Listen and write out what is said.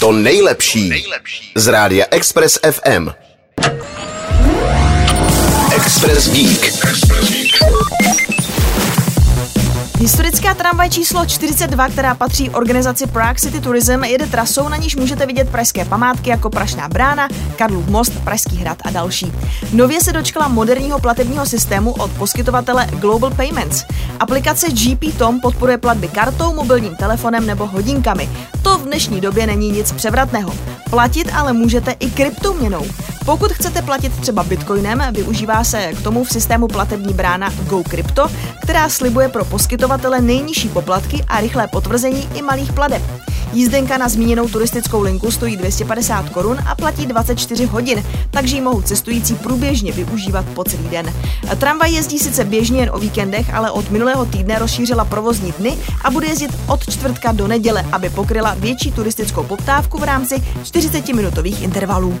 To nejlepší z rádia Express FM. Express Geek. Historická tramvaj číslo 42, která patří organizaci Prague City Tourism, jede trasou, na níž můžete vidět pražské památky jako Prašná brána, Karlův most, Pražský hrad a další. Nově se dočkala moderního platebního systému od poskytovatele Global Payments. Aplikace GP Tom podporuje platby kartou, mobilním telefonem nebo hodinkami. To v dnešní době není nic převratného. Platit ale můžete i kryptoměnou. Pokud chcete platit třeba bitcoinem, využívá se k tomu v systému platební brána GoCrypto, která slibuje pro poskytovatele nejnižší poplatky a rychlé potvrzení i malých pladeb. Jízdenka na zmíněnou turistickou linku stojí 250 korun a platí 24 hodin, takže ji mohou cestující průběžně využívat po celý den. Tramvaj jezdí sice běžně jen o víkendech, ale od minulého týdne rozšířila provozní dny a bude jezdit od čtvrtka do neděle, aby pokryla větší turistickou poptávku v rámci 40-minutových intervalů.